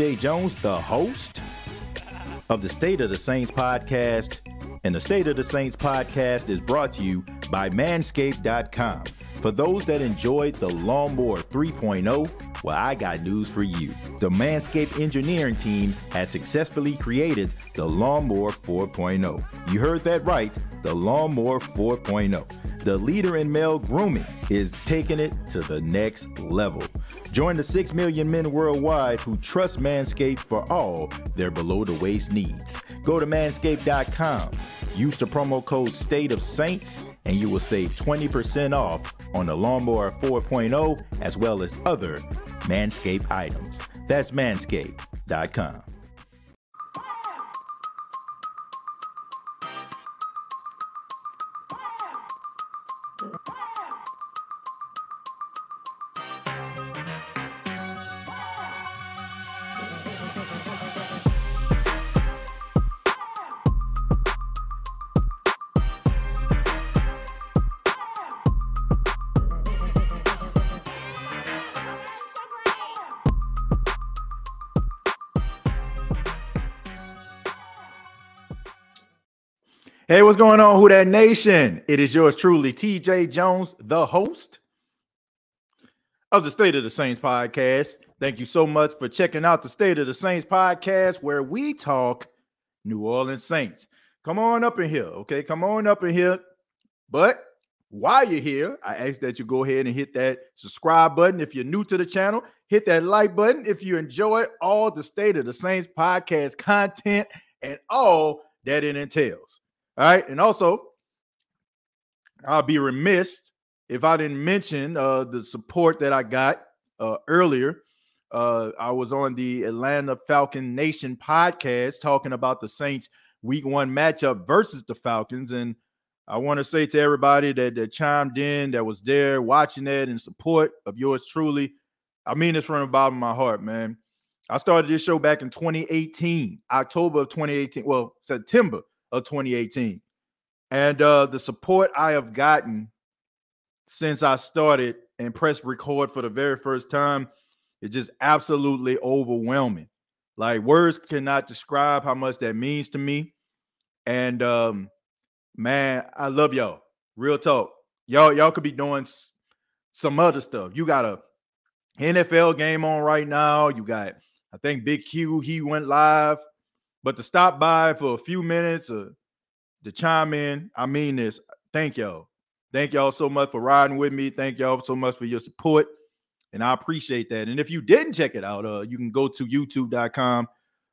TJ Jones, the host of the State of the Saints podcast. And the State of the Saints podcast is brought to you by Manscaped.com. For those that enjoyed the Lawnmower 3.0, well, I got news for you. The Manscaped engineering team has successfully created the Lawnmower 4.0. You heard that right, the Lawnmower 4.0. The leader in male grooming is taking it to the next level. Join the 6 million men worldwide who trust Manscaped for all their below the waist needs. Go to manscaped.com, use the promo code State of Saints, and you will save 20% off on the Lawnmower 4.0 as well as other Manscaped items. That's manscaped.com. Hey, what's going on, Who Dat Nation? It is yours truly, TJ Jones, the host of the State of the Saints podcast. Thank you so much for checking out the State of the Saints podcast, where we talk New Orleans Saints. Come on up in here, okay? Come on up in here. But while you're here, I ask that you go ahead and hit that subscribe button. If you're new to the channel, hit that like button. If you enjoy all the State of the Saints podcast content and all that it entails. All right. And also, I'll be remiss if I didn't mention uh, the support that I got uh, earlier. Uh, I was on the Atlanta Falcon Nation podcast talking about the Saints week one matchup versus the Falcons. And I want to say to everybody that, that chimed in, that was there watching that in support of yours truly. I mean this from the bottom of my heart, man. I started this show back in 2018, October of 2018. Well, September of 2018. And uh, the support I have gotten since I started and pressed record for the very first time is just absolutely overwhelming. Like words cannot describe how much that means to me. And um, man, I love y'all. Real talk. Y'all, y'all could be doing some other stuff. You got a NFL game on right now. You got, I think Big Q, he went live. But to stop by for a few minutes or to chime in, I mean this. Thank y'all. Thank y'all so much for riding with me. Thank y'all so much for your support. And I appreciate that. And if you didn't check it out, uh, you can go to youtube.com,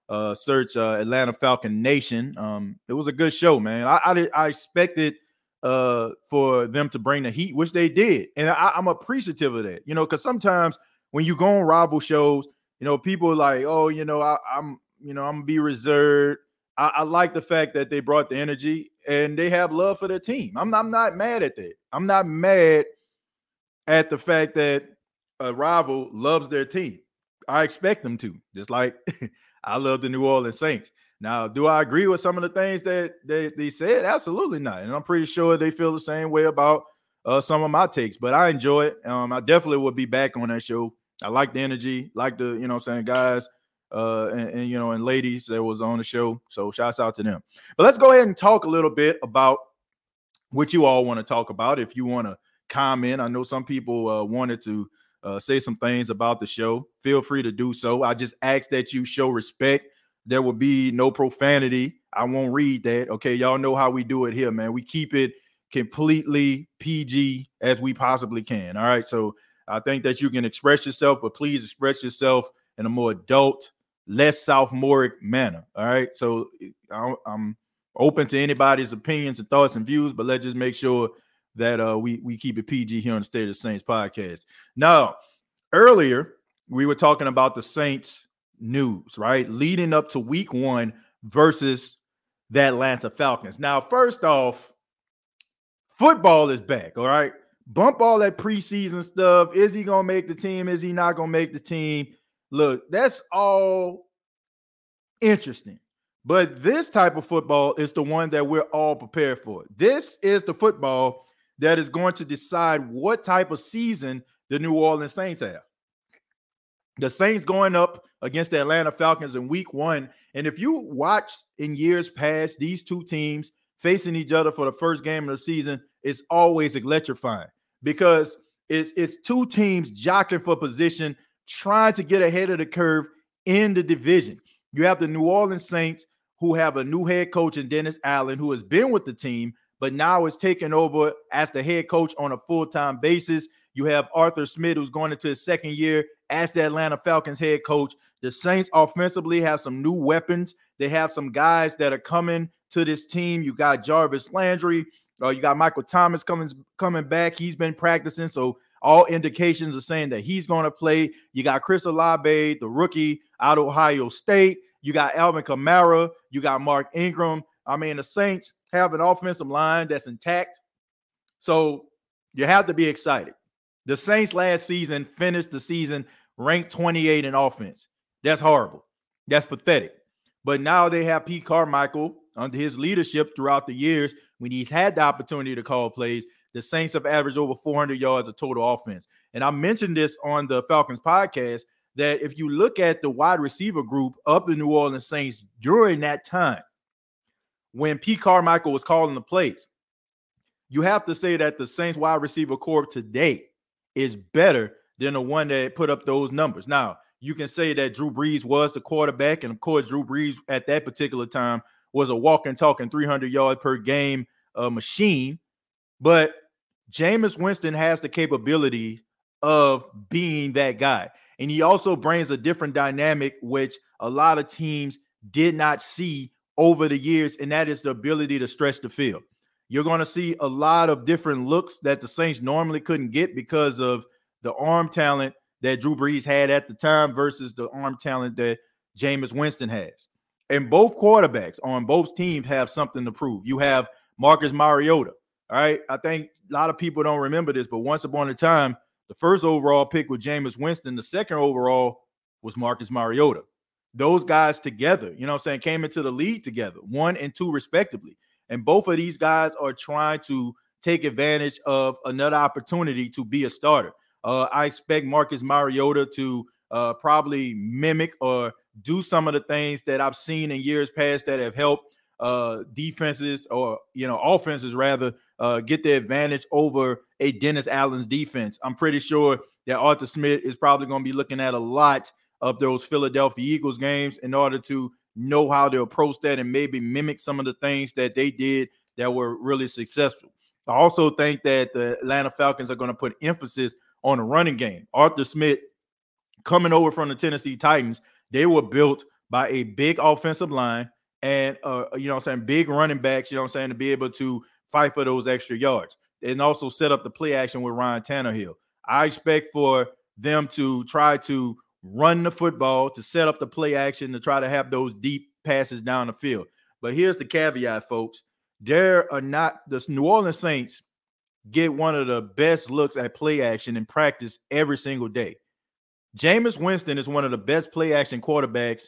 uh, search uh, Atlanta Falcon Nation. Um, it was a good show, man. I, I, I expected uh, for them to bring the heat, which they did. And I, I'm appreciative of that, you know, because sometimes when you go on rival shows, you know, people like, oh, you know, I, I'm you know, I'm gonna be reserved. I, I, like the fact that they brought the energy and they have love for their team. I'm, I'm not mad at that. I'm not mad at the fact that a rival loves their team. I expect them to, just like I love the New Orleans Saints. Now, do I agree with some of the things that they, they said? Absolutely not. And I'm pretty sure they feel the same way about uh, some of my takes, but I enjoy it. Um, I definitely will be back on that show. I like the energy, like the, you know I'm saying, guys uh, and, and, you know, and ladies that was on the show. So shouts out to them. But let's go ahead and talk a little bit about what you all want to talk about. If you want to comment, I know some people uh, wanted to uh, say some things about the show. Feel free to do so. I just ask that you show respect. There will be no profanity. I won't read that. Okay, y'all know how we do it here, man. We keep it completely PG as we possibly can. All right, so I think that you can express yourself, but please express yourself in a more adult less sophomoric manner. All right. So I'm open to anybody's opinions and thoughts and views, but let's just make sure that uh, we we keep it PG here on the State of the Saints podcast. Now, earlier we were talking about the Saints news, right? Leading up to week one versus the Atlanta Falcons. Now, first off, football is back. All right. Bump all that preseason stuff. Is he gonna make the team? Is he not gonna make the team? Look, that's all interesting. But this type of football is the one that we're all prepared for. This is the football that is going to decide what type of season the New Orleans Saints have. The Saints going up against the Atlanta Falcons in week one. And if you watch in years past, these two teams facing each other for the first game of the season, it's always electrifying because it's, it's two teams jockeying for position, trying to get ahead of the curve in the division. You have the New Orleans Saints, who have a new head coach in Dennis Allen, who has been with the team, but now is taking over as the head coach on a full time basis. You have Arthur Smith, who's going into his second year as the Atlanta Falcons head coach. The Saints offensively have some new weapons. They have some guys that are coming to this team. You got Jarvis Landry. Uh, you got Michael Thomas coming coming back. He's been practicing, so all indications are saying that he's going to play. You got Chris Olave, the rookie out of Ohio State. You got Alvin Kamara. You got Mark Ingram. I mean, the Saints have an offensive line that's intact. So you have to be excited. The Saints last season finished the season ranked 28 in offense. That's horrible. That's pathetic. But now they have Pete Carmichael under his leadership throughout the years when he's had the opportunity to call plays. The Saints have averaged over 400 yards of total offense. And I mentioned this on the Falcons podcast that if you look at the wide receiver group of the New Orleans Saints during that time, when Pete Carmichael was calling the plays, you have to say that the Saints wide receiver corps today is better than the one that put up those numbers. Now, you can say that Drew Brees was the quarterback, and of course, Drew Brees at that particular time was a walking, talking 300 yard per game uh, machine. But Jameis Winston has the capability of being that guy. And he also brings a different dynamic, which a lot of teams did not see over the years, and that is the ability to stretch the field. You're going to see a lot of different looks that the Saints normally couldn't get because of the arm talent that Drew Brees had at the time versus the arm talent that Jameis Winston has. And both quarterbacks on both teams have something to prove. You have Marcus Mariota. All right. I think a lot of people don't remember this, but once upon a time, the first overall pick was Jameis Winston. The second overall was Marcus Mariota. Those guys together, you know I'm saying, came into the league together, one and two respectively. And both of these guys are trying to take advantage of another opportunity to be a starter. Uh, I expect Marcus Mariota to uh, probably mimic or do some of the things that I've seen in years past that have helped uh, defenses or you know offenses rather uh, get the advantage over a Dennis Allen's defense. I'm pretty sure that Arthur Smith is probably going to be looking at a lot of those Philadelphia Eagles games in order to know how to approach that and maybe mimic some of the things that they did that were really successful. I also think that the Atlanta Falcons are going to put emphasis on the running game. Arthur Smith coming over from the Tennessee Titans, they were built by a big offensive line and uh, you know I'm saying big running backs, you know I'm saying, to be able to fight for those extra yards and also set up the play action with Ryan Tannehill. I expect for them to try to run the football, to set up the play action, to try to have those deep passes down the field. But here's the caveat, folks. There are not the New Orleans Saints get one of the best looks at play action in practice every single day. Jameis Winston is one of the best play action quarterbacks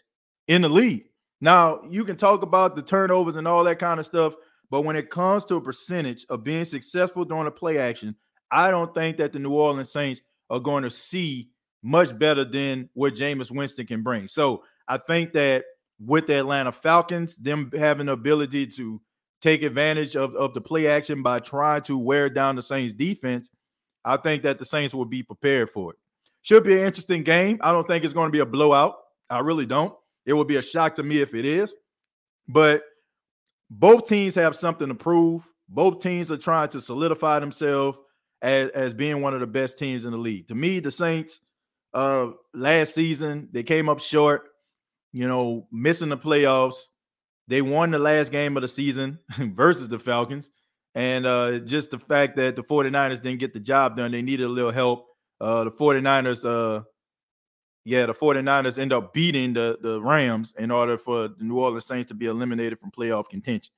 in the league. Now, you can talk about the turnovers and all that kind of stuff, but when it comes to a percentage of being successful during a play action, I don't think that the New Orleans Saints are going to see much better than what Jameis Winston can bring. So I think that with the Atlanta Falcons, them having the ability to take advantage of, of the play action by trying to wear down the Saints defense, I think that the Saints will be prepared for it. Should be an interesting game. I don't think it's going to be a blowout. I really don't. It would be a shock to me if it is. But both teams have something to prove. Both teams are trying to solidify themselves as, as being one of the best teams in the league. To me, the Saints uh last season, they came up short, you know, missing the playoffs. They won the last game of the season versus the Falcons. And uh just the fact that the 49ers didn't get the job done, they needed a little help. Uh the 49ers uh yeah, the 49ers end up beating the, the Rams in order for the New Orleans Saints to be eliminated from playoff contention.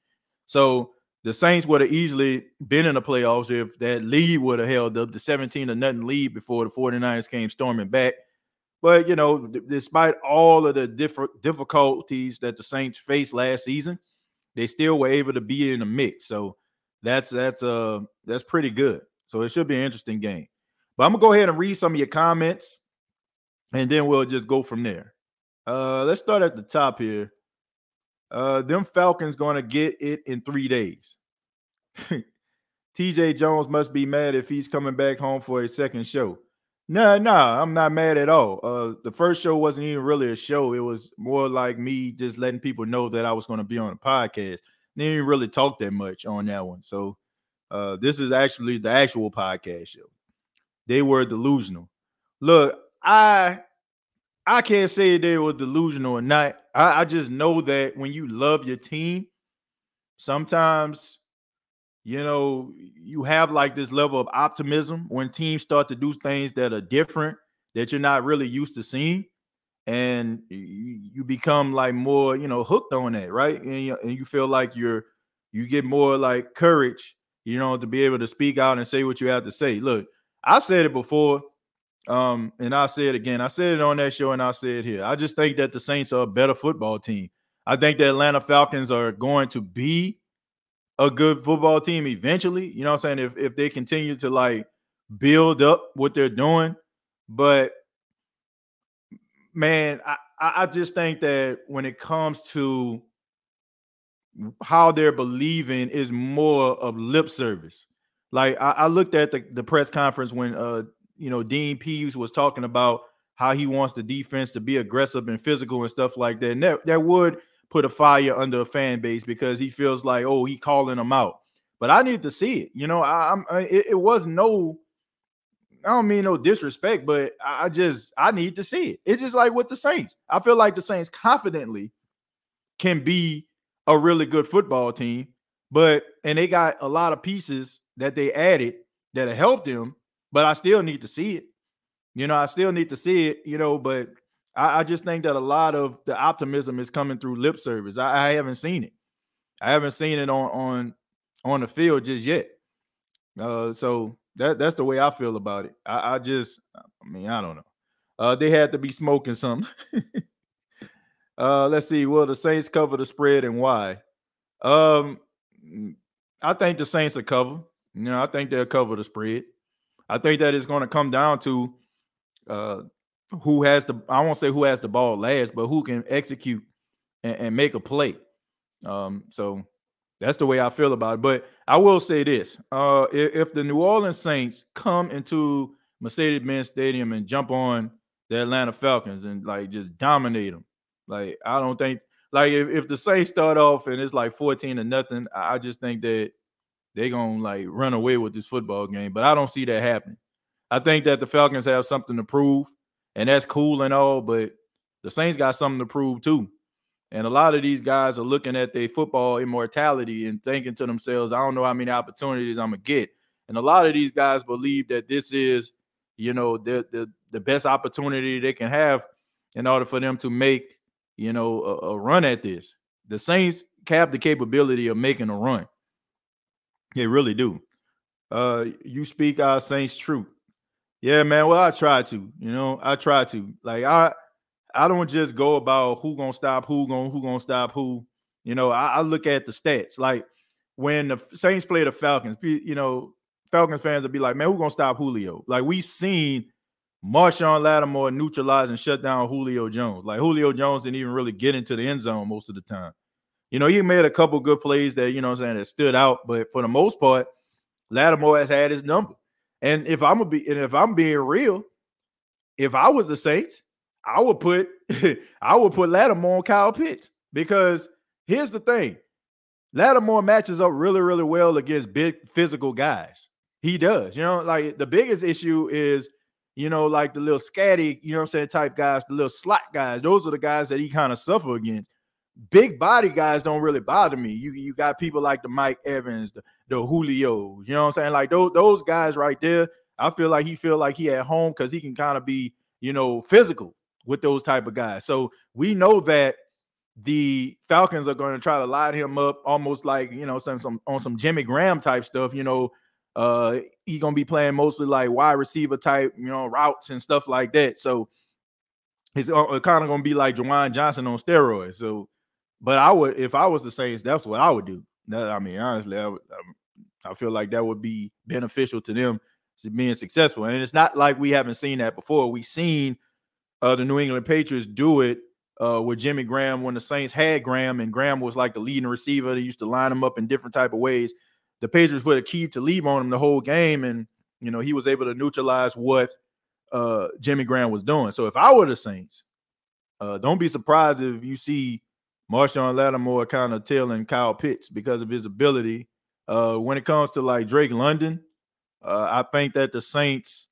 So the Saints would have easily been in the playoffs if that lead would have held up the 17 to nothing lead before the 49ers came storming back. But you know, d- despite all of the different difficulties that the Saints faced last season, they still were able to be in the mix. So that's that's uh that's pretty good. So it should be an interesting game. But I'm gonna go ahead and read some of your comments and then we'll just go from there. Uh, let's start at the top here. Uh, them Falcons going to get it in three days. TJ Jones must be mad if he's coming back home for a second show. Nah, nah, I'm not mad at all. Uh, the first show wasn't even really a show. It was more like me just letting people know that I was going to be on a podcast. They didn't really talk that much on that one. So uh, this is actually the actual podcast show. They were delusional. Look, I I can't say they were delusional or not. I, I just know that when you love your team, sometimes you know you have like this level of optimism when teams start to do things that are different that you're not really used to seeing and you, become like more you know hooked on that right and you, and you feel like you're you get more like courage you know to be able to speak out and say what you have to say look i said it before um, and I said again. I said it on that show, and I said it here. I just think that the Saints are a better football team. I think the Atlanta Falcons are going to be a good football team eventually. You know what I'm saying? If if they continue to like build up what they're doing, but man, I I just think that when it comes to how they're believing is more of lip service. Like I, I looked at the, the press conference when uh you know, Dean Pees was talking about how he wants the defense to be aggressive and physical and stuff like that. And that, that would put a fire under a fan base because he feels like, oh, he calling them out. But I need to see it. You know, I, am it, it, was no, I don't mean no disrespect, but I just I need to see it. It's just like with the Saints. I feel like the Saints confidently can be a really good football team, but and they got a lot of pieces that they added that helped them but I still need to see it. You know, I still need to see it, you know, but I, I just think that a lot of the optimism is coming through lip service. I, I, haven't seen it. I haven't seen it on on on the field just yet. Uh, so that that's the way I feel about it. I, I just, I mean, I don't know. Uh, they had to be smoking something. uh, let's see. Will the Saints cover the spread and why? Um, I think the Saints will cover. You know, I think they'll cover the spread. I think that it's going to come down to uh, who has the I won't say who has the ball last, but who can execute and, and make a play. Um, so that's the way I feel about it. But I will say this: uh, if, if the New Orleans Saints come into Mercedes-Benz Stadium and jump on the Atlanta Falcons and like just dominate them, like I don't think like if, if the Saints start off and it's like 14 to nothing, I just think that they're gonna like run away with this football game. But I don't see that happening. I think that the Falcons have something to prove, and that's cool and all, but the Saints got something to prove too. And a lot of these guys are looking at their football immortality and thinking to themselves, I don't know how many opportunities I'm gonna get. And a lot of these guys believe that this is, you know, the the, the best opportunity they can have in order for them to make, you know, a, a run at this. The Saints have the capability of making a run. They really do. Uh, you speak our Saints truth. Yeah, man. Well, I try to. You know, I try to. Like I, I don't just go about who gonna stop who gonna who gonna stop who. You know, I, I look at the stats. Like when the Saints play the Falcons, you know, Falcons fans will be like, man, who gonna stop Julio? Like we've seen Marshon Lattimore neutralize and shut down Julio Jones. Like Julio Jones didn't even really get into the end zone most of the time. You know, he made a couple good plays that, you know I'm saying, that stood out, but for the most part, Lattimore has had his number. And if I'm gonna be and if I'm being real, if I was the Saints, I would put I would put Lattimore on Kyle Pitts because here's the thing. Lattimore matches up really, really well against big physical guys. He does. You know, like the biggest issue is, you know, like the little scatty, you know what I'm saying, type guys, the little slot guys. Those are the guys that he kind of suffer against big body guys don't really bother me. You you got people like the Mike Evans, the, the Julios, you know what I'm saying? Like those those guys right there. I feel like he feel like he at home because he can kind of be, you know, physical with those type of guys. So we know that the Falcons are going to try to line him up almost like, you know, some, some on some Jimmy Graham type stuff, you know. Uh he gonna be playing mostly like wide receiver type, you know, routes and stuff like that. So it's uh, kind of gonna be like Juwan Johnson on steroids. So but I would, if I was the Saints, that's what I would do. That, I mean, honestly, I, would, um, I feel like that would be beneficial to them being successful. And it's not like we haven't seen that before. We've seen uh, the New England Patriots do it uh, with Jimmy Graham when the Saints had Graham and Graham was like the leading receiver. They used to line him up in different type of ways. The Patriots put Aqib Talib on him the whole game, and you know he was able to neutralize what uh, Jimmy Graham was doing. So if I were the Saints, uh, don't be surprised if you see Marshon Lattimore kind of tailing Kyle Pitts because of his ability. Uh, when it comes to like Drake London, uh, I think that the Saints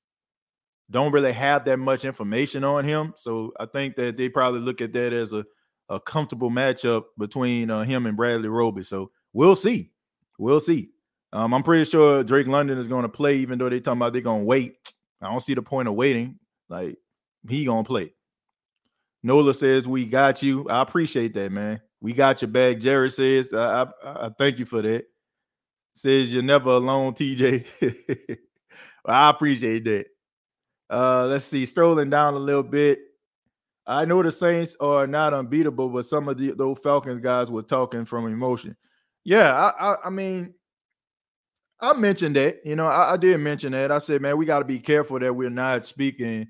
don't really have that much information on him. So I think that they probably look at that as a, a comfortable matchup between uh, him and Bradley Roby. So we'll see. We'll see. Um, I'm pretty sure Drake London is going to play, even though they're talking about they're going to wait. I don't see the point of waiting. Like he going to play. Nola says we got you. I appreciate that, man. We got your back. Jared says I, I, I thank you for that. Says you're never alone, TJ. well, I appreciate that. Uh, let's see, strolling down a little bit. I know the Saints are not unbeatable, but some of the those Falcons guys were talking from emotion. Yeah, I, I, I mean, I mentioned that. You know, I, I did mention that. I said, man, we got to be careful that we're not speaking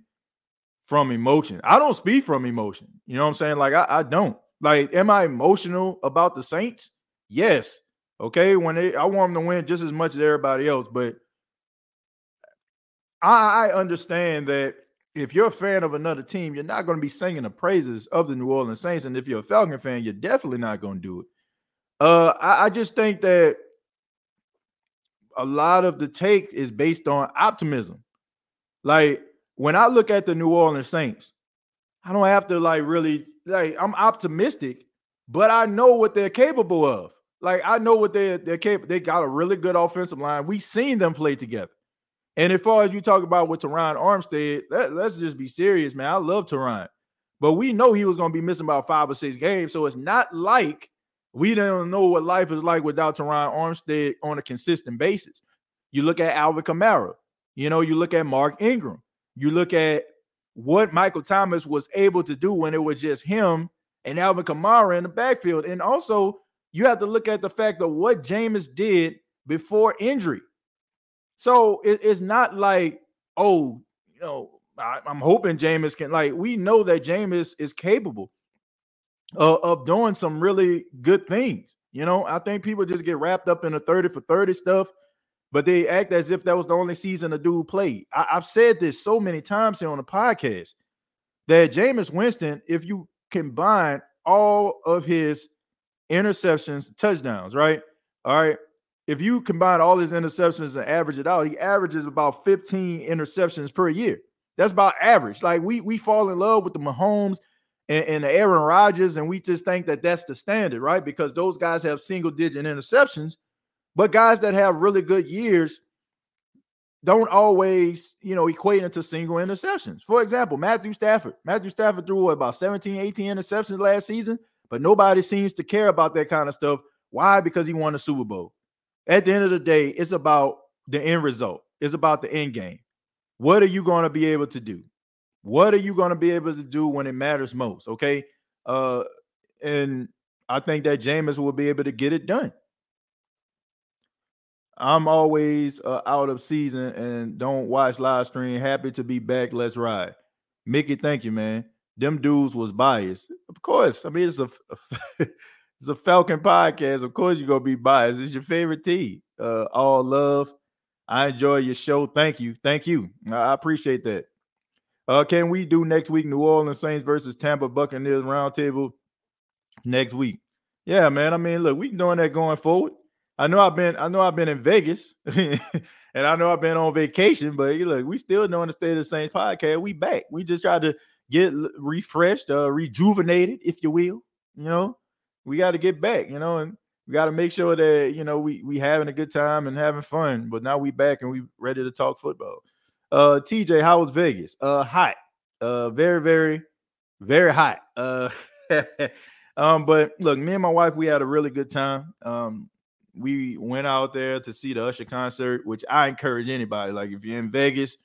from emotion. I don't speak from emotion. You know what I'm saying? Like, I, I don't. Like, am I emotional about the Saints? Yes. Okay. When they, I want them to win just as much as everybody else, but I, I understand that if you're a fan of another team, you're not going to be singing the praises of the New Orleans Saints. And if you're a Falcon fan, you're definitely not going to do it. Uh, I, I just think that a lot of the take is based on optimism. Like when I look at the New Orleans Saints, I don't have to like really like I'm optimistic, but I know what they're capable of. Like I know what they're they're capable. They got a really good offensive line. We've seen them play together. And as far as you talk about with Terron Armstead, let, us just be serious, man. I love Terron, but we know he was going to be missing about five or six games. So it's not like we don't know what life is like without Terron Armstead on a consistent basis. You look at Alvin Kamara, you know, you look at Mark Ingram, you look at what Michael Thomas was able to do when it was just him and Alvin Kamara in the backfield. And also, you have to look at the fact of what Jameis did before injury. So it, it's not like, oh, you know, I, am hoping Jameis can like we know that Jameis is capable of, of doing some really good things. You know, I think people just get wrapped up in the 30 for 30 stuff, but they act as if that was the only season a dude played. I, have said this so many times here on the podcast that Jameis Winston, if you combine all of his interceptions, touchdowns, right? All right if you combine all his interceptions and average it out, he averages about 15 interceptions per year. That's about average. Like we we fall in love with the Mahomes and, and the Aaron Rodgers, and we just think that that's the standard, right? Because those guys have single digit interceptions, but guys that have really good years don't always, you know, equate into single interceptions. For example, Matthew Stafford. Matthew Stafford threw what, about 17, 18 interceptions last season, but nobody seems to care about that kind of stuff. Why? Because he won a Super Bowl. At the end of the day, it's about the end result. It's about the end game. What are you going to be able to do? What are you going to be able to do when it matters most? Okay. Uh, and I think that Jameis will be able to get it done. I'm always uh, out of season and don't watch live stream. Happy to be back. Let's ride. Mickey, thank you, man. Them dudes was biased. Of course. I mean, it's a It's a Falcon podcast. Of course, you're gonna be biased. It's your favorite team. Uh, all love. I enjoy your show. Thank you. Thank you. I appreciate that. Uh, can we do next week New Orleans Saints versus Tampa Buccaneers roundtable next week? Yeah, man. I mean, look, we doing that going forward. I know I've been, I know I've been in Vegas, and I know I've been on vacation, but look, we still doing the State of the Saints podcast. We back. We just tried to get refreshed, uh, rejuvenated, if you will. You know, we got to get back, you know, and we got to make sure that you know we we having a good time and having fun. But now we back and we ready to talk football. Uh, TJ, how was Vegas? Uh, hot. Uh, very, very, very hot. Uh, um, but look, me and my wife, we had a really good time. Um, we went out there to see the Usher concert, which I encourage anybody. Like, if you're in Vegas,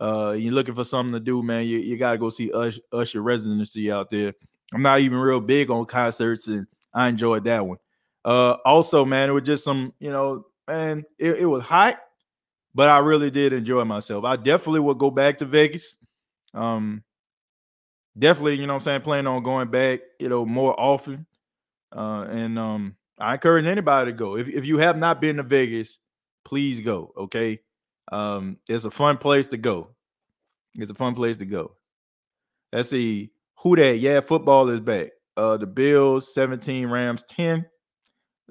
uh, you're looking for something to do, man, you, you got to go see Usher, Usher residency out there. I'm not even real big on concerts, and I enjoyed that one. Uh, also, man, it was just some, you know, man, it, it was hot, but I really did enjoy myself. I definitely would go back to Vegas. Um, definitely, you know I'm saying, planning on going back, you know, more often. Uh, and um, I encourage anybody to go. If, if you have not been to Vegas, please go. Okay. Um, it's a fun place to go. It's a fun place to go. Let's see who that. Yeah, football is back. Uh, the Bills 17, Rams 10.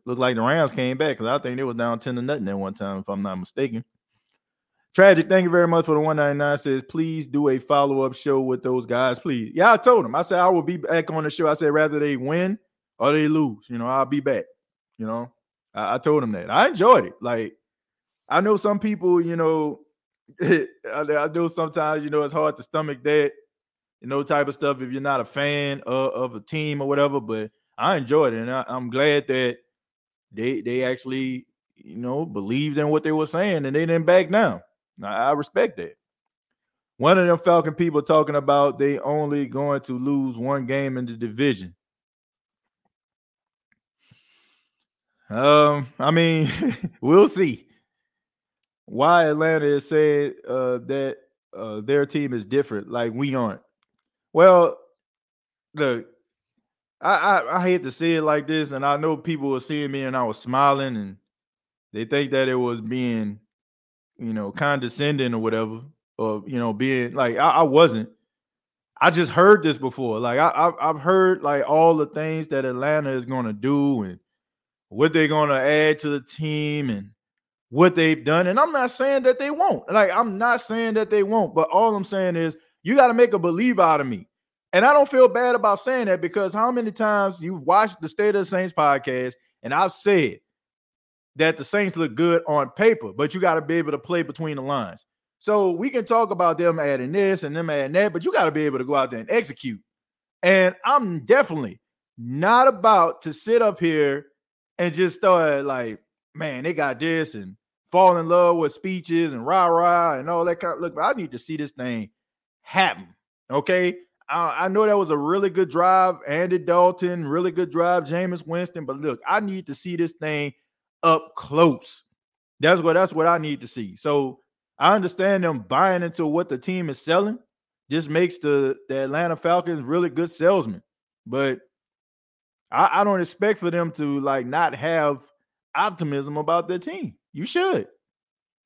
Look like the Rams came back because I think they was down 10 to nothing at one time, if I'm not mistaken. Tragic, thank you very much for the 199. Says, please do a follow-up show with those guys, please. Yeah, I told them. I said I will be back on the show. I said rather they win or they lose, you know, I'll be back. You know, I, I told them that. I enjoyed it. Like, I know some people, you know, I, I know sometimes, you know, it's hard to stomach that, you know, type of stuff if you're not a fan of, of a team or whatever. But I enjoyed it, and I, I'm glad that they they actually, you know, believed in what they were saying and they didn't back down. I respect that. One of them Falcon people talking about they only going to lose one game in the division. Um, I mean, we'll see. Why Atlanta is saying uh, that uh, their team is different, like we aren't. Well, look, I, I I hate to say it like this, and I know people were seeing me and I was smiling, and they think that it was being you know, condescending or whatever, or you know, being like I, I wasn't. I just heard this before. Like I, I've heard like all the things that Atlanta is to do and what they're going to add to the team and what they've done. And I'm not saying that they won't. Like I'm not saying that they won't. But all I'm saying is you got to make a believe out of me. And I don't feel bad about saying that because how many times you've watched the State of the Saints podcast and I've said that the Saints look good on paper, but you got to be able to play between the lines. So we can talk about them adding this and them adding that, but you got to be able to go out there and execute. And I'm definitely not about to sit up here and just start like, man, they got this and fall in love with speeches and rah rah and all that kind of look. I need to see this thing happen. Okay. I, I know that was a really good drive, Andy Dalton, really good drive, Jameis Winston. But look, I need to see this thing up close. That's what that's what I need to see. So I understand them buying into what the team is selling. Just makes the, the Atlanta Falcons really good salesmen. But I, I don't expect for them to like not have optimism about their team. You should.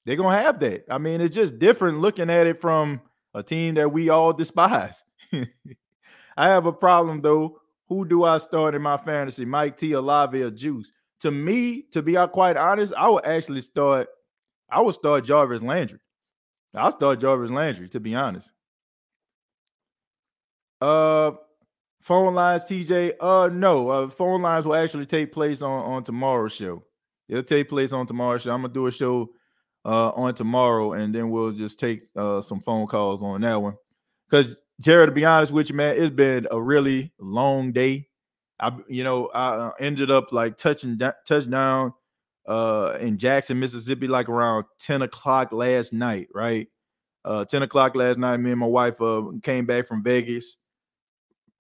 They're gonna have that. I mean, it's just different looking at it from a team that we all despise. I have a problem though. Who do I start in my fantasy? Mike T, Olave, or Juice? to me, to be quite honest, I would actually start. I would start Jarvis Landry. I'll start Jarvis Landry, to be honest. Uh phone lines, TJ. Uh no, uh phone lines will actually take place on on tomorrow's show. It'll take place on tomorrow's show. I'm gonna do a show uh on tomorrow, and then we'll just take uh some phone calls on that one. Because Jared, to be honest with you, man, it's been a really long day. I you know I uh, ended up like touching touchdown uh in Jackson, Mississippi, like around 10 o'clock last night, right? Uh 10 o'clock last night. Me and my wife uh came back from Vegas.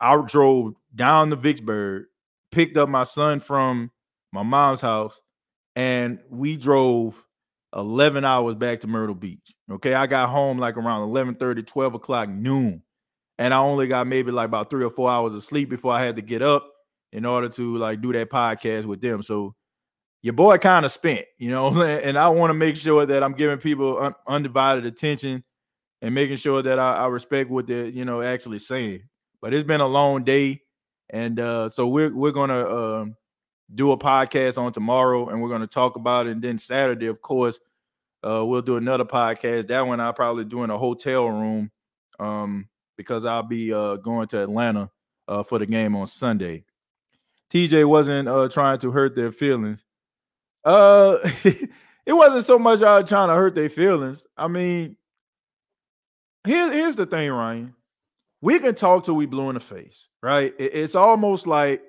I drove down to Vicksburg, picked up my son from my mom's house, and we drove 11 hours back to Myrtle Beach. Okay, I got home like around 11 30, 12 o'clock noon. And I only got maybe like about three or four hours of sleep before I had to get up in order to like do that podcast with them. So your boy kind of spent, you know, and I want to make sure that I'm giving people un- undivided attention and making sure that I, I, respect what they're, you know, actually saying. But it's been a long day, and uh, so we're we're gonna uh, do a podcast on tomorrow, and we're gonna talk about it. And then Saturday, of course, uh, we'll do another podcast. That one I'll probably do in a hotel room, um, because I'll be uh, going to Atlanta uh, for the game on Sunday. TJ wasn't uh, trying to hurt their feelings. Uh, it wasn't so much I was trying to hurt their feelings. I mean, here, here's the thing, Ryan. We can talk till we blue in the face, right? It's almost like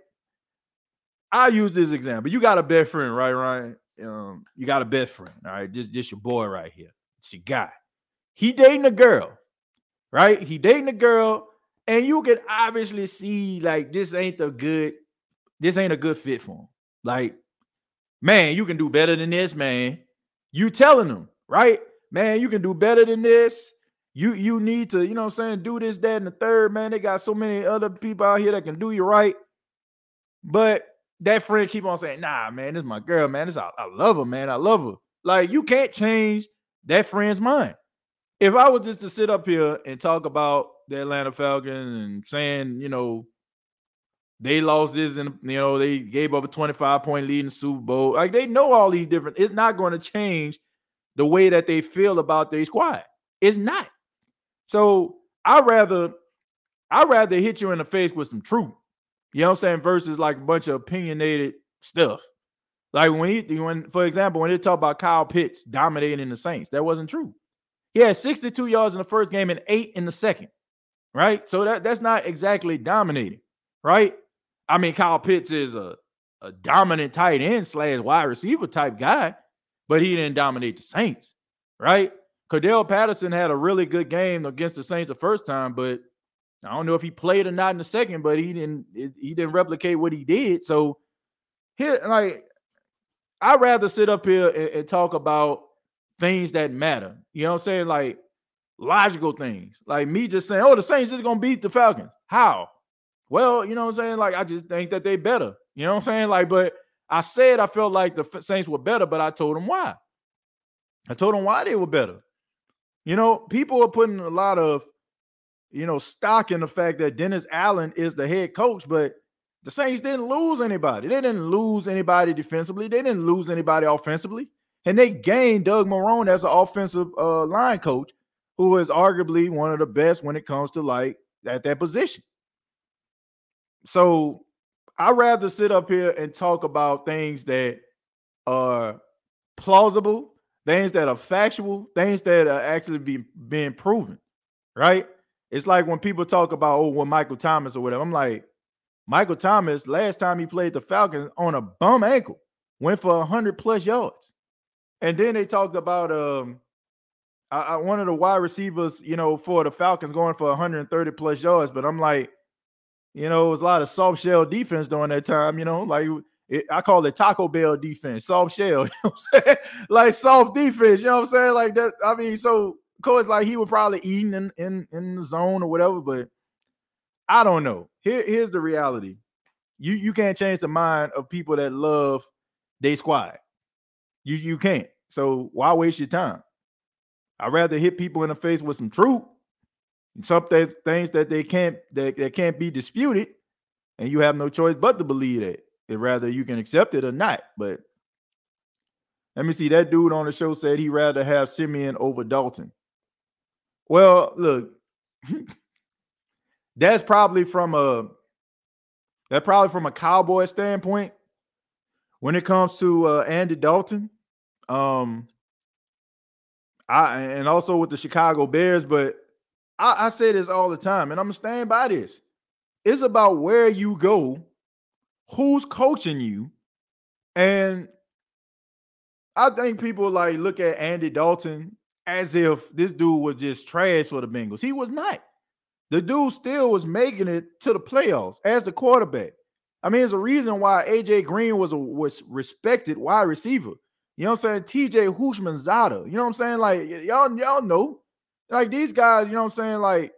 I use this example. You got a best friend, right, Ryan? Um, you got a best friend, all right? Just, just your boy right here. It's your guy. He dating a girl, right? He dating a girl, and you can obviously see like this ain't a good this ain't a good fit for him. Like, man, you can do better than this, man. You telling him, right? Man, you can do better than this. You you need to, you know what I'm saying, do this, that, and the third, man. They got so many other people out here that can do you right. But that friend keep on saying, nah, man, this is my girl, man. This I, I love her, man. I love her. Like you can't change that friend's mind. If I was just to sit up here and talk about the Atlanta Falcons and saying, you know, they lost this and you know they gave up a 25 point lead in the Super Bowl. Like they know all these different, it's not going to change the way that they feel about their squad. It's not. So I rather I rather hit you in the face with some truth. You know what I'm saying? Versus like a bunch of opinionated stuff. Like when he when for example, when they talk about Kyle Pitts dominating the Saints, that wasn't true. He had 62 yards in the first game and eight in the second. Right. So that, that's not exactly dominating, right? I mean, Kyle Pitts is a, a dominant tight end slash wide receiver type guy, but he didn't dominate the Saints, right? Cordarrelle Patterson had a really good game against the Saints the first time, but I don't know if he played or not in the second, but he didn't he didn't replicate what he did. So here, like, I'd rather sit up here and, and talk about things that matter. You know what I'm saying? Like logical things. Like me just saying, oh, the Saints just gonna beat the Falcons. How? Well, you know what I'm saying? Like, I just think that they better. You know what I'm saying? Like, but I said I felt like the Saints were better, but I told them why. I told them why they were better. You know, people are putting a lot of, you know, stock in the fact that Dennis Allen is the head coach, but the Saints didn't lose anybody. They didn't lose anybody defensively. They didn't lose anybody offensively. And they gained Doug Marrone as an offensive uh, line coach, who is arguably one of the best when it comes to like at that position. So I'd rather sit up here and talk about things that are plausible, things that are factual, things that are actually be, being proven, right? It's like when people talk about, oh, well, Michael Thomas or whatever. I'm like, Michael Thomas, last time he played the Falcons on a bum ankle, went for 100 plus yards. And then they talked about um I, I, one of the wide receivers, you know, for the Falcons going for 130 plus yards. But I'm like, you know, it was a lot of soft shell defense during that time. You know, like it, I call it Taco Bell defense, soft shell. You know I'm saying? like soft defense. You know what I'm saying? Like that. I mean, so of course, like he was probably eating in in, in the zone or whatever. But I don't know. Here, here's the reality. You you can't change the mind of people that love their squad. You you can't. So why waste your time? I'd rather hit people in the face with some truth some th- things that they can't that, that can't be disputed, and you have no choice but to believe that. It rather you can accept it or not. But let me see. That dude on the show said he'd rather have Siemian over Dalton. Well, look, that's probably from a that probably from a cowboy standpoint. When it comes to uh, Andy Dalton, um, I and also with the Chicago Bears, but I, I say this all the time, and I'm gonna stand by this. It's about where you go, who's coaching you, and I think people like look at Andy Dalton as if this dude was just trash for the Bengals. He was not. The dude still was making it to the playoffs as the quarterback. I mean, there's a reason why AJ Green was a was respected wide receiver. You know what I'm saying? TJ Houshmandzadeh. You know what I'm saying? Like y'all, y'all know like these guys, you know what I'm saying? Like,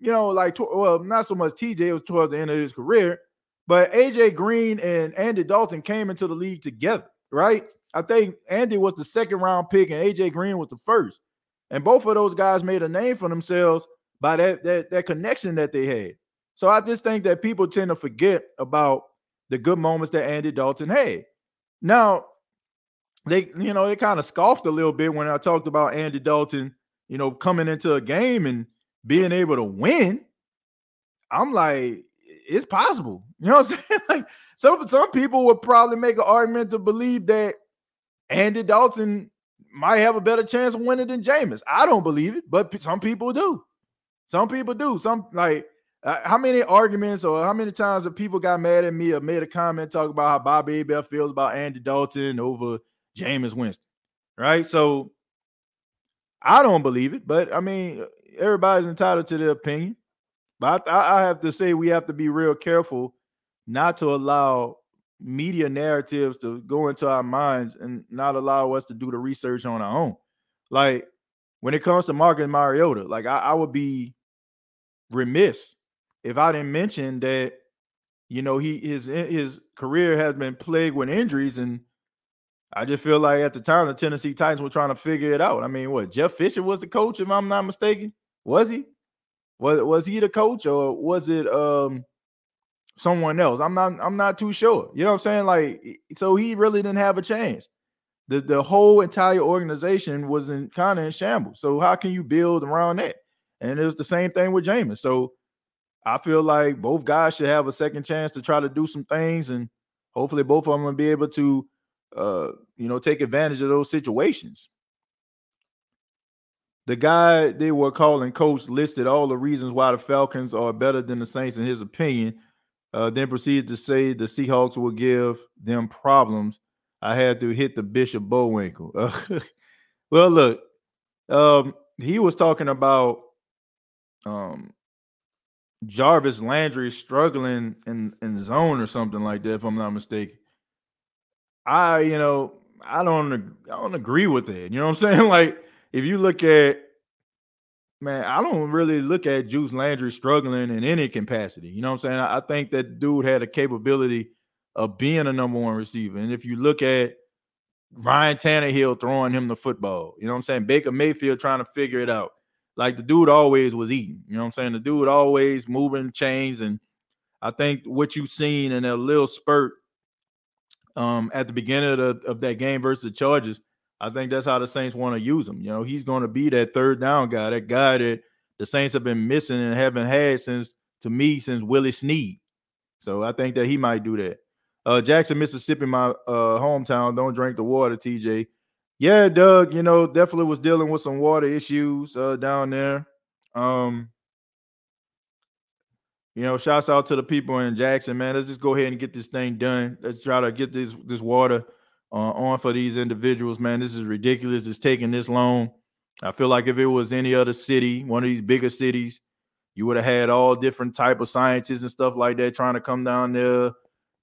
you know, like well, not so much TJ was towards the end of his career, but AJ Green and Andy Dalton came into the league together, right? I think Andy was the second round pick and AJ Green was the first. And both of those guys made a name for themselves by that, that, that connection that they had. So I just think that people tend to forget about the good moments that Andy Dalton had. Now, they, you know, they kind of scoffed a little bit when I talked about Andy Dalton you know, coming into a game and being able to win, I'm like, it's possible. You know what I'm saying? like some some people would probably make an argument to believe that Andy Dalton might have a better chance of winning than Jameis. I don't believe it, but some people do. Some people do. Some like uh, how many arguments or how many times have people got mad at me or made a comment talking about how Bobby Abel feels about Andy Dalton over Jameis Winston, right? So I don't believe it, but I mean, everybody's entitled to their opinion. But I, I have to say, we have to be real careful not to allow media narratives to go into our minds and not allow us to do the research on our own. Like, when it comes to Marcus Mariota, like I, I would be remiss if I didn't mention that you know he his eh, his career has been plagued with injuries and I just feel like at the time the Tennessee Titans were trying to figure it out. I mean, what Jeff Fisher was the coach, if I'm not mistaken. Was he? Was was he the coach or was it um someone else? I'm not I'm not too sure. You know what I'm saying? Like so he really didn't have a chance. The the whole entire organization was in kind of in shambles. So how can you build around that? And it was the same thing with Jameis. So I feel like both guys should have a second chance to try to do some things and hopefully both of them will be able to uh, you know, take advantage of those situations. The guy they were calling coach listed all the reasons why the Falcons are better than the Saints in his opinion. Uh, then proceeded to say the Seahawks will give them problems. I had to hit the Bishop Bullwinkle. well, look, um, he was talking about um, Jarvis Landry struggling in in zone or something like that, if I'm not mistaken. I, you know, I don't I don't agree with it. You know what I'm saying? Like if you look at man, I don't really look at Juice Landry struggling in any capacity. You know what I'm saying? I, think that dude had a capability of being a number one receiver. And if you look at Ryan Tannehill throwing him the football, you know what I'm saying? Baker Mayfield trying to figure it out. Like the dude always was eating. You know what I'm saying? The dude always moving chains. And I think what you've seen in a little spurt um, at the beginning of, the, of that game versus the Chargers. I think that's how the Saints want to use him. You know, he's going to be that third down guy, that guy that the Saints have been missing and haven't had since, to me, since Willie Snead. So I think that he might do that. Uh, Jackson, Mississippi, my uh, hometown. Don't drink the water, TJ. Yeah, Doug. You know, definitely was dealing with some water issues uh, down there. Um, you know, shouts out to the people in Jackson, man. Let's just go ahead and get this thing done. Let's try to get this this water uh, on for these individuals, man. This is ridiculous. It's taking this long. I feel like if it was any other city, one of these bigger cities, you would have had all different type of scientists and stuff like that trying to come down there.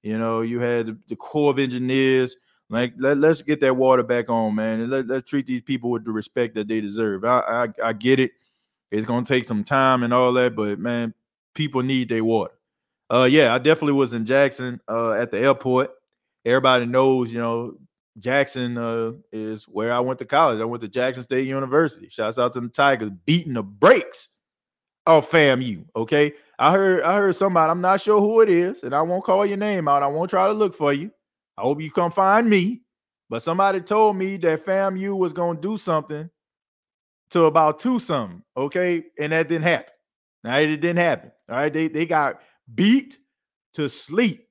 You know, you had the, the Corps of Engineers. Like, let, us get that water back on, man, and let, let's treat these people with the respect that they deserve. I, I, I get it. It's gonna take some time and all that, but man, people need their water. Uh, yeah, I definitely was in Jackson uh, at the airport. Everybody knows, you know, Jackson uh, is where I went to college. I went to Jackson State University. Shouts out to the Tigers beating the brakes off FAMU. Okay, I heard I heard somebody. I'm not sure who it is, and I won't call your name out. I won't try to look for you. I hope you come find me. But somebody told me that FAMU was gonna do something to about two something. Okay, and that didn't happen. Now it didn't happen. All right, they they got beat to sleep.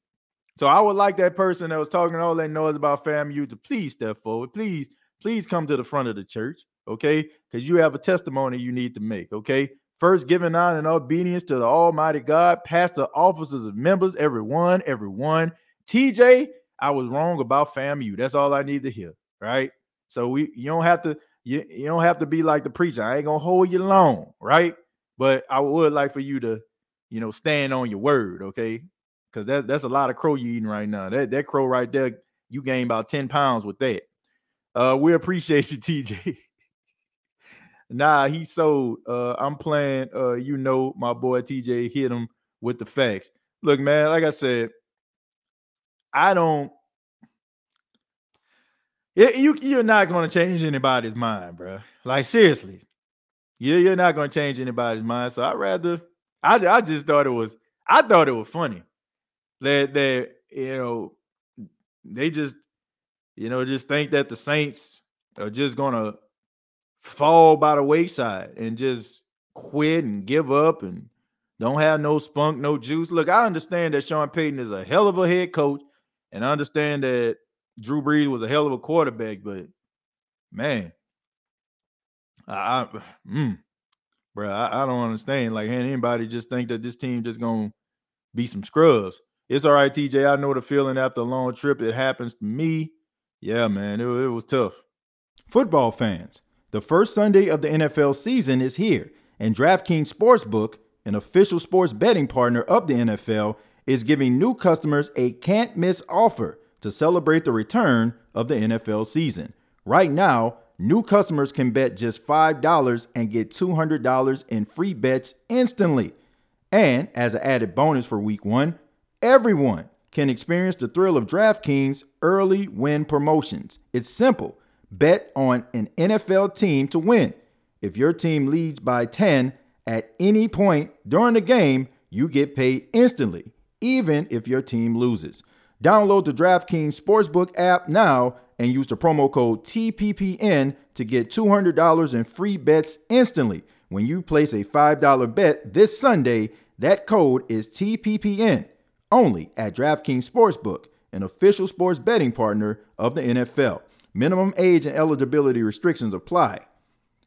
So I would like that person that was talking all that noise about FAMU to please step forward. Please, please come to the front of the church, okay? Because you have a testimony you need to make, okay? First, giving honor and obedience to the Almighty God, pastor, officers, and members, everyone, everyone. TJ, I was wrong about FAMU. That's all I need to hear, right? So we you don't have to you, you don't have to be like the preacher. I ain't gonna hold you long, right? But I would like for you to you know, stand on your word, okay? Because that, that's a lot of crow you eating right now. That that crow right there, you gain about 10 pounds with that. Uh, we appreciate you, TJ. nah, he sold. Uh, I'm playing. Uh, you know, my boy TJ hit him with the facts. Look, man, like I said, I don't. It, you you're not gonna change anybody's mind, bro. Like seriously, yeah, you're not gonna change anybody's mind. So I'd rather I, I just thought it was I thought it was funny that that you know they just you know just think that the Saints are just gonna fall by the wayside and just quit and give up and don't have no spunk, no juice. Look, I understand that Sean Payton is a hell of a head coach, and I understand that Drew Brees was a hell of a quarterback, but man, I, I mm, bro. I, I, don't understand. Like, anybody just think that this team just gonna be some scrubs? It's all right, TJ. I know the feeling after a long trip. It happens to me. Yeah, man, it, it was tough. Football fans, the first Sunday of the NFL season is here, and DraftKings Sportsbook, an official sports betting partner of the NFL, is giving new customers a can't miss offer to celebrate the return of the NFL season. Right now new customers can bet just $5 and get $200 in free bets instantly. And as an added bonus for week one, everyone can experience the thrill of DraftKings early win promotions. It's simple bet on an NFL team to win. If your team leads by 10 at any point during the game, you get paid instantly, even if your team loses. Download the DraftKings Sportsbook app now and use the promo code TPPN to get $200 in free bets instantly. When you place a $5 bet this Sunday, that code is TPPN only at DraftKings Sportsbook, an official sports betting partner of the NFL. Minimum age and eligibility restrictions apply.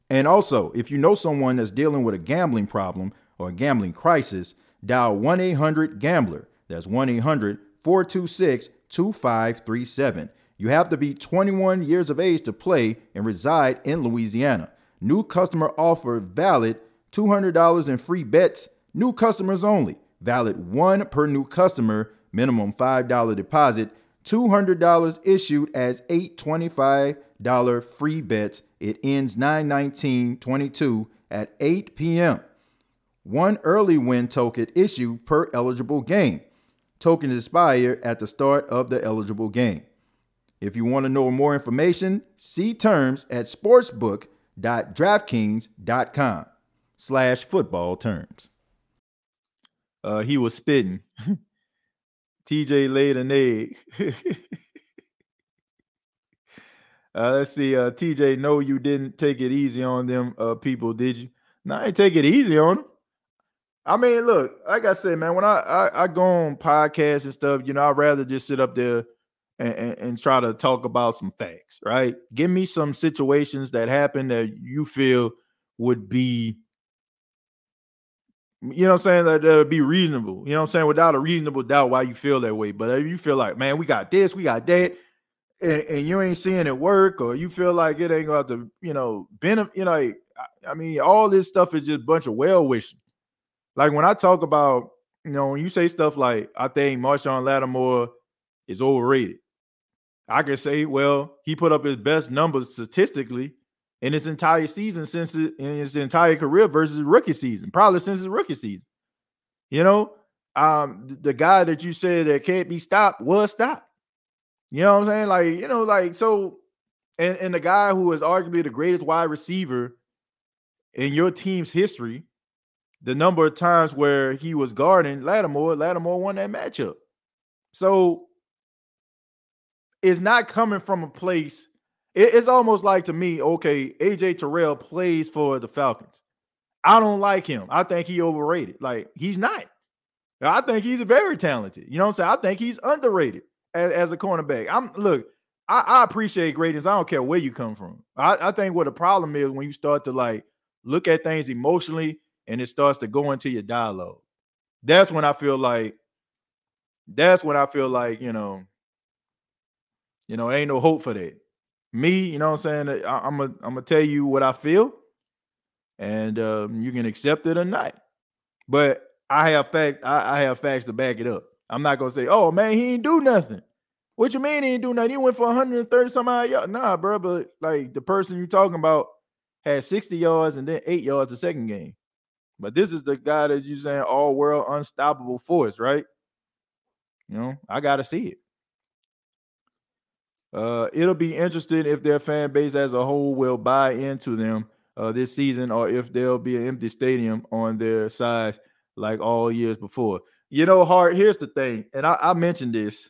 And also, if you know someone that's dealing with a gambling problem or a gambling crisis, dial 1 800 Gambler. That's 1 800 426 2537. You have to be 21 years of age to play and reside in Louisiana. New customer offer valid $200 in free bets, new customers only. Valid one per new customer, minimum $5 deposit, $200 issued as $825 free bets. It ends 9-19-22 at 8 p.m. One early win token issued per eligible game. Tokens expire at the start of the eligible game. If you want to know more information, see terms at sportsbook.draftkings.com slash football terms. Uh, he was spitting. TJ laid an egg. uh, let's see. Uh, TJ, no, you didn't take it easy on them uh, people, did you? No, I take it easy on them. I mean, look, like I said, man, when I, I, I go on podcasts and stuff, you know, I'd rather just sit up there and, and, and, try to talk about some facts, right? Give me some situations that happen that you feel would be, you know I'm saying, that, that would be reasonable. You know I'm saying? Without a reasonable doubt why you feel that way. But if you feel like, man, we got this, we got that, and, and you ain't seeing it work, or you feel like it ain't going to, you know, benefit, you know, I, I mean, all this stuff is just a bunch of well wishing. Like when I talk about, you know, when you say stuff like, I think Marshon Lattimore is overrated, I can say, well, he put up his best numbers statistically in his entire season since in his entire career versus rookie season, probably since his rookie season. You know, um, the guy that you said that can't be stopped was stopped. You know what I'm saying? Like, you know, like so, and, and the guy who is arguably the greatest wide receiver in your team's history the number of times where he was guarding Lattimore, Lattimore won that matchup. So it's not coming from a place. It's almost like to me, okay, AJ Terrell plays for the Falcons. I don't like him. I think he overrated. Like he's not. I think he's very talented. You know what I'm saying? I think he's underrated as, as a cornerback. I'm look. I, I, appreciate greatness. I don't care where you come from. I, I think what the problem is when you start to like look at things emotionally and it starts to go into your dialogue. That's when I feel like that's when I feel like, you know, you know, ain't no hope for that. Me, you know what I'm saying? I, am gonna I'm gonna tell you what I feel, and um, you can accept it or not. But I have fact, I, I have facts to back it up. I'm not gonna say, oh man, he ain't do nothing. What you mean he ain't do nothing? He went for 130 some odd yards. Nah, bro, but like the person you're talking about had 60 yards and then eight yards the second game. But this is the guy that you saying all world unstoppable force, right? You know, I gotta see it. Uh, it'll be interesting if their fan base as a whole will buy into them uh, this season, or if there'll be an empty stadium on their side like all years before. You know, Hart. Here's the thing, and I, I mentioned this.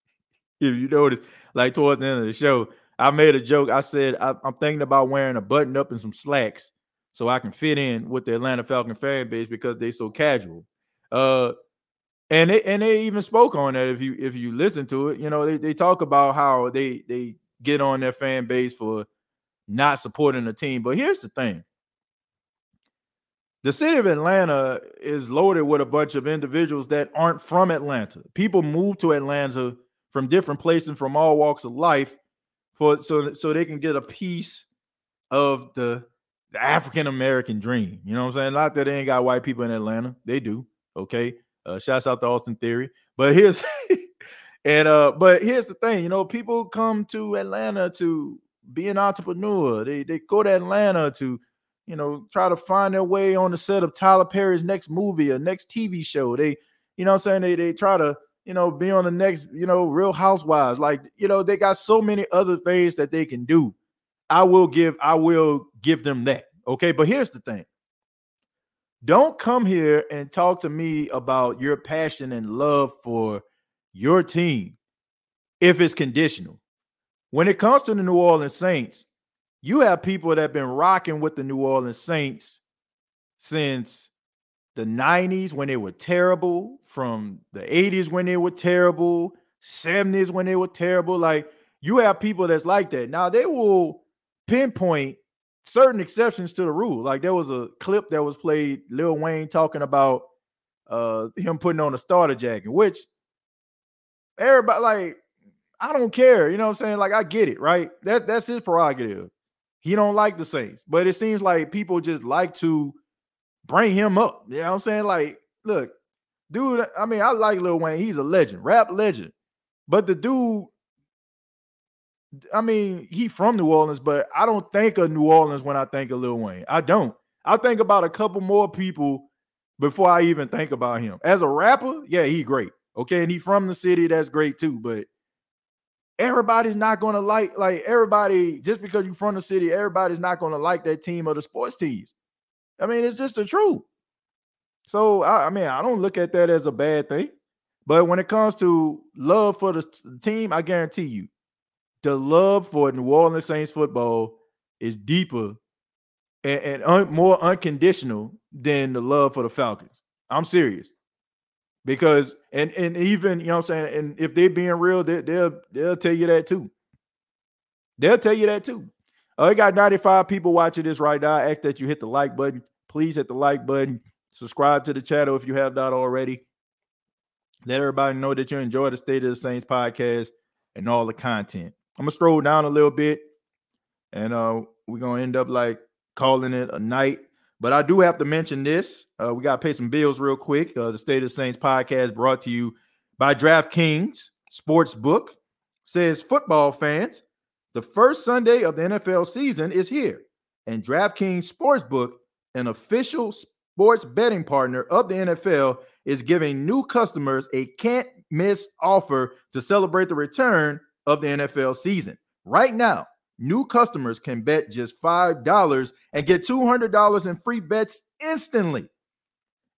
if you notice, like towards the end of the show, I made a joke. I said I, I'm thinking about wearing a button up and some slacks so I can fit in with the Atlanta Falcon fan base because they're so casual. Uh, and they and they even spoke on that if you if you listen to it, you know, they, they talk about how they they get on their fan base for not supporting the team. But here's the thing. The city of Atlanta is loaded with a bunch of individuals that aren't from Atlanta. People move to Atlanta from different places from all walks of life for so so they can get a piece of the the African American dream. You know what I'm saying? Not that they ain't got white people in Atlanta. They do. Okay. Uh, shouts out to Austin Theory. But here's and uh, but here's the thing, you know, people come to Atlanta to be an entrepreneur. They they go to Atlanta to, you know, try to find their way on the set of Tyler Perry's next movie or next TV show. They, you know I'm saying? They they try to, you know, be on the next, you know, Real Housewives. Like, you know, they got so many other things that they can do. I will give, I will give them that. Okay. But here's the thing. Don't come here and talk to me about your passion and love for your team if it's conditional. When it comes to the New Orleans Saints, you have people that have been rocking with the New Orleans Saints since the 90s when they were terrible, from the 80s when they were terrible, 70s when they were terrible. Like you have people that's like that. Now they will pinpoint certain exceptions to the rule. Like there was a clip that was played, Lil Wayne talking about uh him putting on a starter jacket, which everybody like I don't care. You know what I'm saying? Like I get it, right? That that's his prerogative. He don't like the Saints, but it seems like people just like to bring him up. You know what I'm saying? Like, look, dude, I mean, I like Lil Wayne. He's a legend, rap legend. But the dude, I mean, he from New Orleans, but I don't think of New Orleans when I think of Lil Wayne. I don't. I think about a couple more people before I even think about him. As a rapper, yeah, he great. Okay, and he from the city, that's great too. But everybody's not gonna like like everybody just because you're from the city, everybody's not gonna like that team or the sports teams. I mean, it's just the truth. So I, I mean, I don't look at that as a bad thing. But when it comes to love for the team, I guarantee you, the love for New Orleans Saints football is deeper and, and un, more unconditional than the love for the Falcons. I'm serious. Because and and even you know what I'm saying, and if they're being real, they, they'll they'll tell you that too. They'll tell you that too. I uh, got 95 people watching this right now. I ask that you hit the like button. Please hit the like button. Subscribe to the channel if you have not already. Let everybody know that you enjoy the State of the Saints podcast and all the content. I'm gonna stroll down a little bit, and uh, we're gonna end up like calling it a night. But I do have to mention this. Uh, we got to pay some bills real quick. Uh, the State of the Saints podcast brought to you by DraftKings Sportsbook. Says football fans, the first Sunday of the NFL season is here, and DraftKings Sportsbook, an official sports betting partner of the NFL, is giving new customers a can't miss offer to celebrate the return of the NFL season. Right now, New customers can bet just $5 and get $200 in free bets instantly.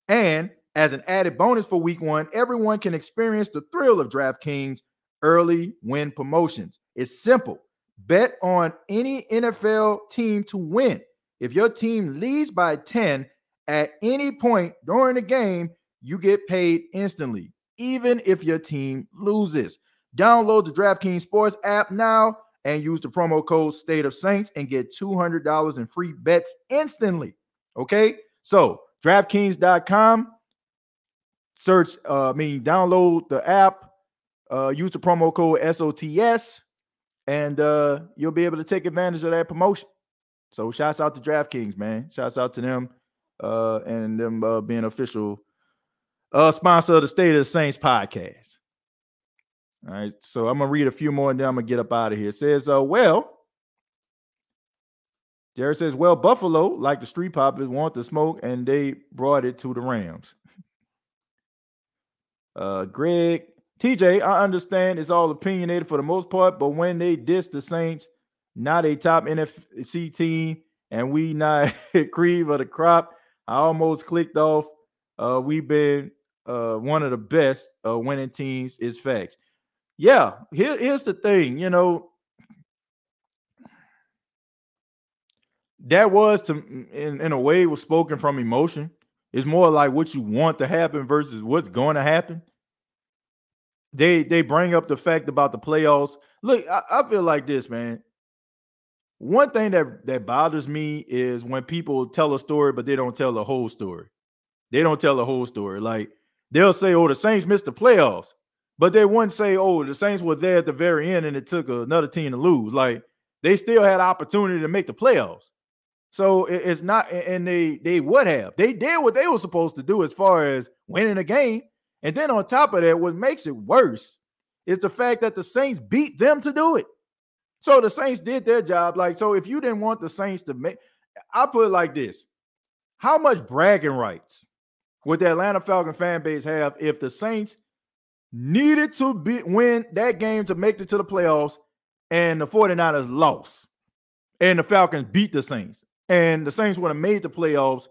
And as an added bonus for week one, everyone can experience the thrill of DraftKings early win promotions. It's simple. Bet on any NFL team to win. If your team leads by 10 at any point during the game, you get paid instantly, even if your team loses. Download the DraftKings Sports app now and use the promo code State of Saints and get $200 in free bets instantly. Okay. So, DraftKings.com, search, uh, I mean, download the app, uh, use the promo code SOTS, and uh, you'll be able to take advantage of that promotion. So, shouts out to DraftKings, man. Shouts out to them uh, and them uh, being official uh, sponsor of the State of the Saints podcast. All right. So I'm gonna read a few more and then I'm gonna get up out of here. It says, uh, well, Jared says, well, Buffalo, like the street poppers, want the smoke, and they brought it to the Rams. uh, Greg, TJ, I understand it's all opinionated for the most part, but when they diss the Saints, not a top NFC team, and we not cream of the crop, I almost clicked off. Uh, we've been uh, one of the best uh, winning teams is facts yeah, here, here's the thing, you know, that was to mm, in, in a way was spoken from emotion. It's more like what you want to happen versus what's going to happen. They they bring up the fact about the playoffs. Look, I, I feel like this, man. One thing that that bothers me is when people tell a story, but they don't tell the whole story. They don't tell the whole story. Like they'll say, "Oh, the Saints missed the playoffs," But they wouldn't say, oh, the Saints were there at the very end and it took another team to lose. Like they still had opportunity to make the playoffs. So it's not, and they they would have. They did what they were supposed to do as far as winning a game. And then on top of that, what makes it worse is the fact that the Saints beat them to do it. So the Saints did their job. Like, so if you didn't want the Saints to make, I put it like this: How much bragging rights would the Atlanta Falcon fan base have if the Saints needed to be win that game to make it to the playoffs and the 49ers lost and the Falcons beat the Saints and the Saints would have made the playoffs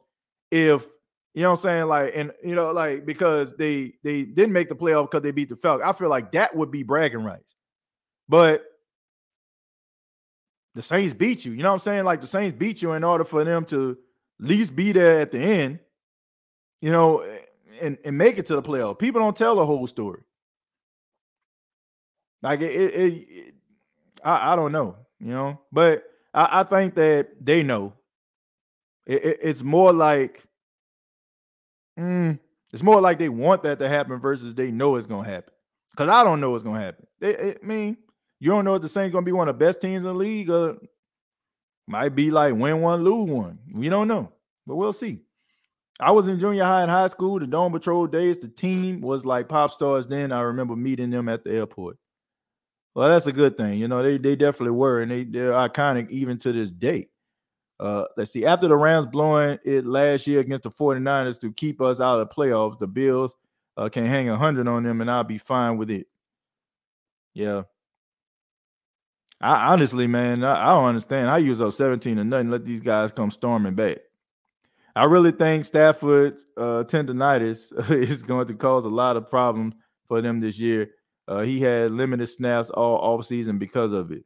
if you know what I'm saying like and you know like because they they didn't make the playoff because they beat the Falcons. I feel like that would be bragging rights. But the Saints beat you. You know what I'm saying? Like the Saints beat you in order for them to at least be there at the end, you know, and, and make it to the playoff. People don't tell the whole story. Like it, it, it I, I don't know, you know, but I, I think that they know. It, it's more like, mm, it's more like they want that to happen versus they know it's gonna happen. Cause I don't know what's gonna happen. They, I mean, you don't know if the Saints gonna be one of the best teams in the league, or might be like win one, lose one. We don't know, but we'll see. I was in junior high and high school, the Dome Patrol days. The team was like pop stars then. I remember meeting them at the airport. Well, that's a good thing. You know, they they definitely were, and they they're iconic even to this day. Uh, let's see. After the Rams blowing it last year against the 49ers to keep us out of the playoffs, the Bills uh, can hang a hundred on them, and I'll be fine with it. Yeah. I honestly, man, I, I don't understand. I use up 17 or nothing. Let these guys come storming back. I really think Stafford's uh, tendonitis is going to cause a lot of problems for them this year. Uh, he had limited snaps all offseason because of it.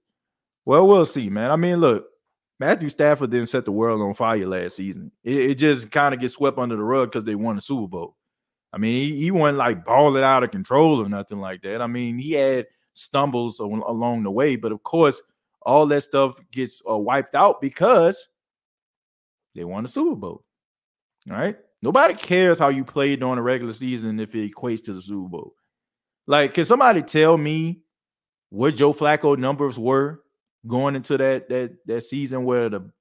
Well, we'll see, man. I mean, look, Matthew Stafford didn't set the world on fire last season. It, it just kind of gets swept under the rug because they won the Super Bowl. I mean, he, he wasn't like balling out of control or nothing like that. I mean, he had stumbles along the way, but of course, all that stuff gets uh, wiped out because they won the Super Bowl. All right. Nobody cares how you played during the regular season if it equates to the Super Bowl. Like, can somebody tell me what Joe Flacco numbers were going into that that that season where the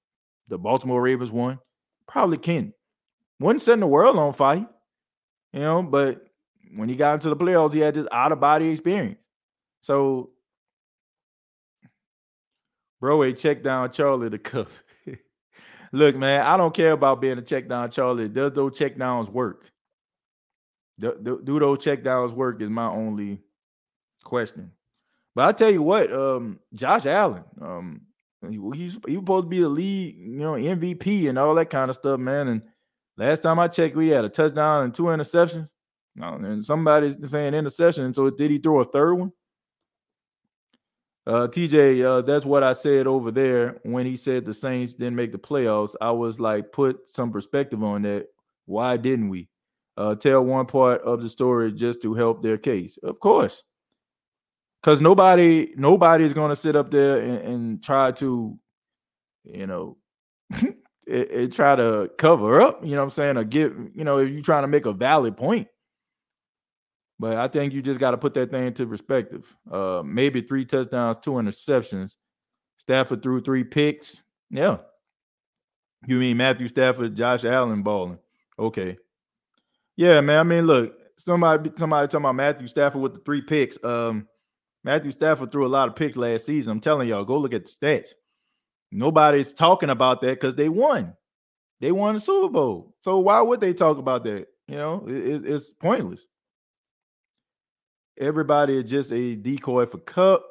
the Baltimore Ravens won? Probably can. Wasn't setting the world on fire, you know. But when he got into the playoffs, he had this out of body experience. So, bro, a check down Charlie the cup. Look, man, I don't care about being a check down Charlie. Does those check downs work? Do, those check downs work is my only question. But I tell you what, um, Josh Allen, um, he, he's he supposed to be the lead, you know, MVP and all that kind of stuff, man. And last time I checked, we had a touchdown and two interceptions. And somebody's saying interception. So did he throw a third one? Uh, TJ, uh, that's what I said over there when he said the Saints didn't make the playoffs. I was like, put some perspective on that. Why didn't we? Uh, tell one part of the story just to help their case. Of course, because nobody nobody is going to sit up there and, and, try to, you know, it, it try to cover up. You know what I'm saying? Or give you know if you're trying to make a valid point. But I think you just got to put that thing into perspective. Uh, maybe three touchdowns, two interceptions. Stafford threw three picks. Yeah. You mean Matthew Stafford, Josh Allen balling? Okay. Yeah, man. I mean, look, somebody somebody talking about Matthew Stafford with the three picks. Um, Matthew Stafford threw a lot of picks last season. I'm telling y'all, go look at the stats. Nobody's talking about that because they won. They won the Super Bowl. So why would they talk about that? You know, it, it's pointless. Everybody is just a decoy for Kupp.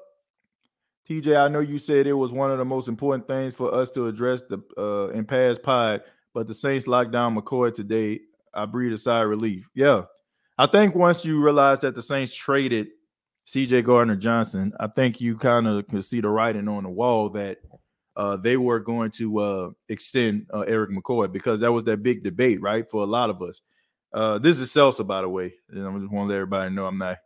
TJ, I know you said it was one of the most important things for us to address the uh, in past pod, but the Saints locked down McCoy today. I breathe a sigh of relief. Yeah. I think once you realize that the Saints traded CJ Gardner Johnson, I think you kind of can see the writing on the wall that uh, they were going to uh, extend uh, Erik McCoy because that was that big debate, right? For a lot of us. Uh, this is Celsa, by the way. And I just want to let everybody know I'm not,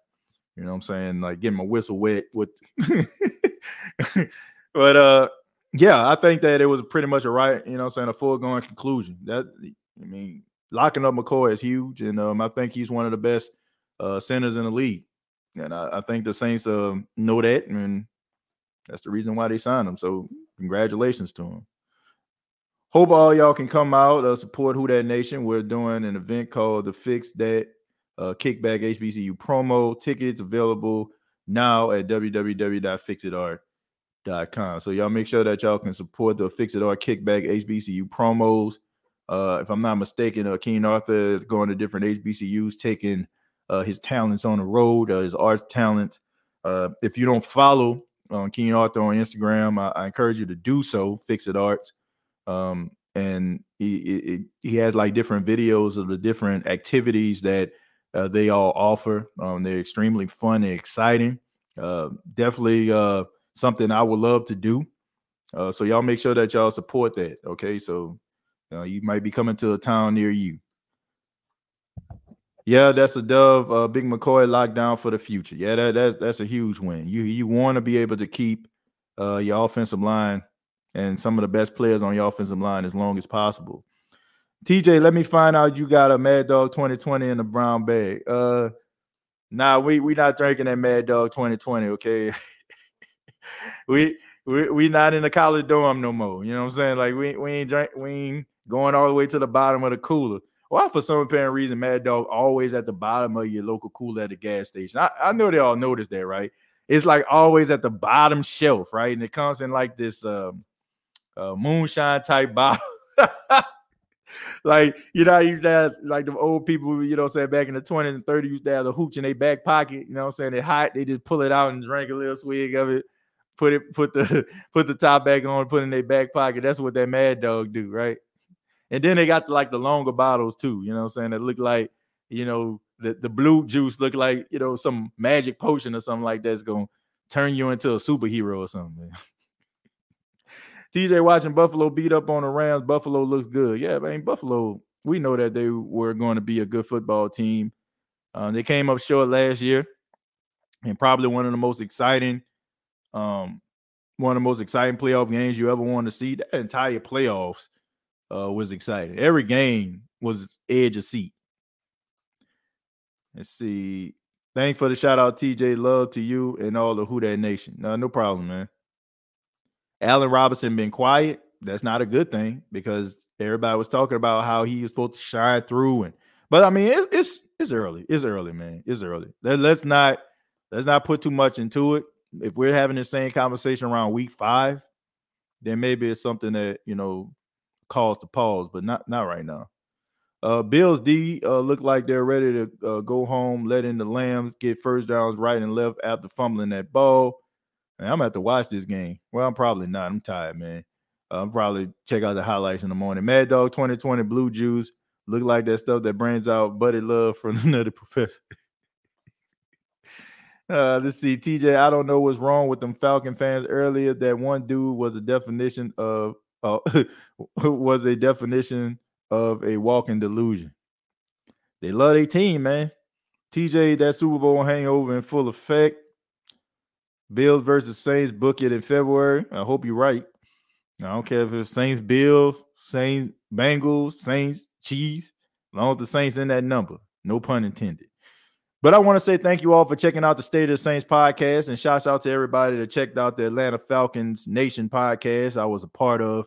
you know what I'm saying, like getting my whistle wet with but uh yeah, I think that it was pretty much a right, you know I'm saying, a foregone conclusion. That I mean, locking up McCoy is huge, and um, I think he's one of the best uh, centers in the league. And I, I think the Saints uh, know that, and that's the reason why they signed him. So congratulations to him. Hope all y'all can come out uh, support Who Dat Nation. We're doing an event called the Fix That uh, Kickback HBCU promo. Tickets available now at www.fixitart.com. So y'all make sure that y'all can support the Fix It or Kickback HBCU promos. Uh, if I'm not mistaken, uh, King Arthur is going to different HBCUs, taking uh, his talents on the road, uh, his arts talents. Uh, if you don't follow on King Arthur on Instagram, I, I, encourage you to do so. Fix It Arts, um, and he, he, he has like different videos of the different activities that uh, they all offer. Um, they're extremely fun and exciting. Uh, definitely uh, something I would love to do. Uh, so y'all make sure that y'all support that. Okay, so uh, you might be coming to a town near you. Yeah, that's a dove. Uh, Big McCoy lockdown for the future. Yeah, that, that's that's a huge win. You you want to be able to keep uh, your offensive line and some of the best players on your offensive line as long as possible. TJ, let me find out you got a Mad Dog 2020 in the brown bag. Uh, nah, we we not drinking that Mad Dog 2020. Okay, we we we not in the college dorm no more. You know what I'm saying? Like we we ain't drink we ain't going all the way to the bottom of the cooler. Why, for some apparent reason, Mad Dog always at the bottom of your local cooler at the gas station. I, I know they all noticed that, right? It's like always at the bottom shelf, right? And it comes in like this um, uh, moonshine type bottle. like you know, you have like the old people, you know, saying back in the 20s and 30s used to have the hooch in their back pocket, you know what I'm saying? They're hot, they just pull it out and drink a little swig of it, put it, put the put the top back on, put it in their back pocket. That's what that mad dog do, right? And then they got like the longer bottles too, you know what I'm saying? That look like, you know, the, the blue juice look like, you know, some magic potion or something like that's gonna turn you into a superhero or something. TJ watching Buffalo beat up on the Rams. Buffalo looks good. Yeah, man, Buffalo, we know that they were going to be a good football team. Uh, they came up short last year and probably one of the most exciting um, one of the most exciting playoff games you ever want to see. That entire playoffs uh, was exciting. Every game was edge of seat. Let's see. Thanks for the shout out, TJ. Love to you and all the Who Dat Nation. No, no problem, man. Allen Robinson been quiet. That's not a good thing because everybody was talking about how he was supposed to shine through. And but I mean, it, it's it's early. It's early, man. It's early. Let, let's not let's not put too much into it. If we're having the same conversation around week five, then maybe it's something that you know calls to pause, but not not right now. Uh, Bills D uh, look like they're ready to uh, go home, letting the Lambs get first downs right and left after fumbling that ball. I'm gonna have to watch this game. Well, I'm probably not. I'm tired, man. Uh, I'm probably check out the highlights in the morning. Mad Dog 2020 Blue Juice look like that stuff that brings out Buddy Love from a Nutty Professor. Uh, let's see, TJ. I don't know what's wrong with them Falcon fans earlier. That one dude was a definition of uh, was a definition of a walking delusion. They love their team, man. TJ, that Super Bowl hangover in full effect. Bills versus Saints, book it in February. I hope you're right. I don't care if it's Saints, Bills, Saints, Bengals, Saints, Chiefs, as long as the Saints in that number. No pun intended. But I want to say thank you all for checking out the State of the Saints podcast and shouts out to everybody that checked out the Atlanta Falcons Nation podcast I was a part of.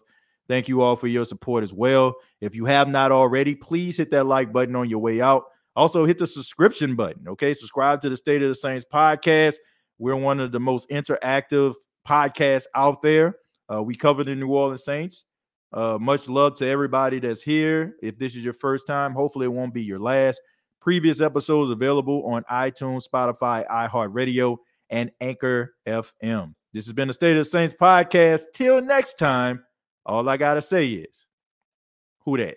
Thank you all for your support as well. If you have not already, please hit that like button on your way out. Also, hit the subscription button. Okay, subscribe to the State of the Saints podcast. We're one of the most interactive podcasts out there. Uh, we cover the New Orleans Saints. Uh, much love to everybody that's here. If this is your first time, hopefully it won't be your last. Previous episodes available on iTunes, Spotify, iHeartRadio, and Anchor FM. This has been the State of the Saints podcast. Till next time, all I got to say is, who that?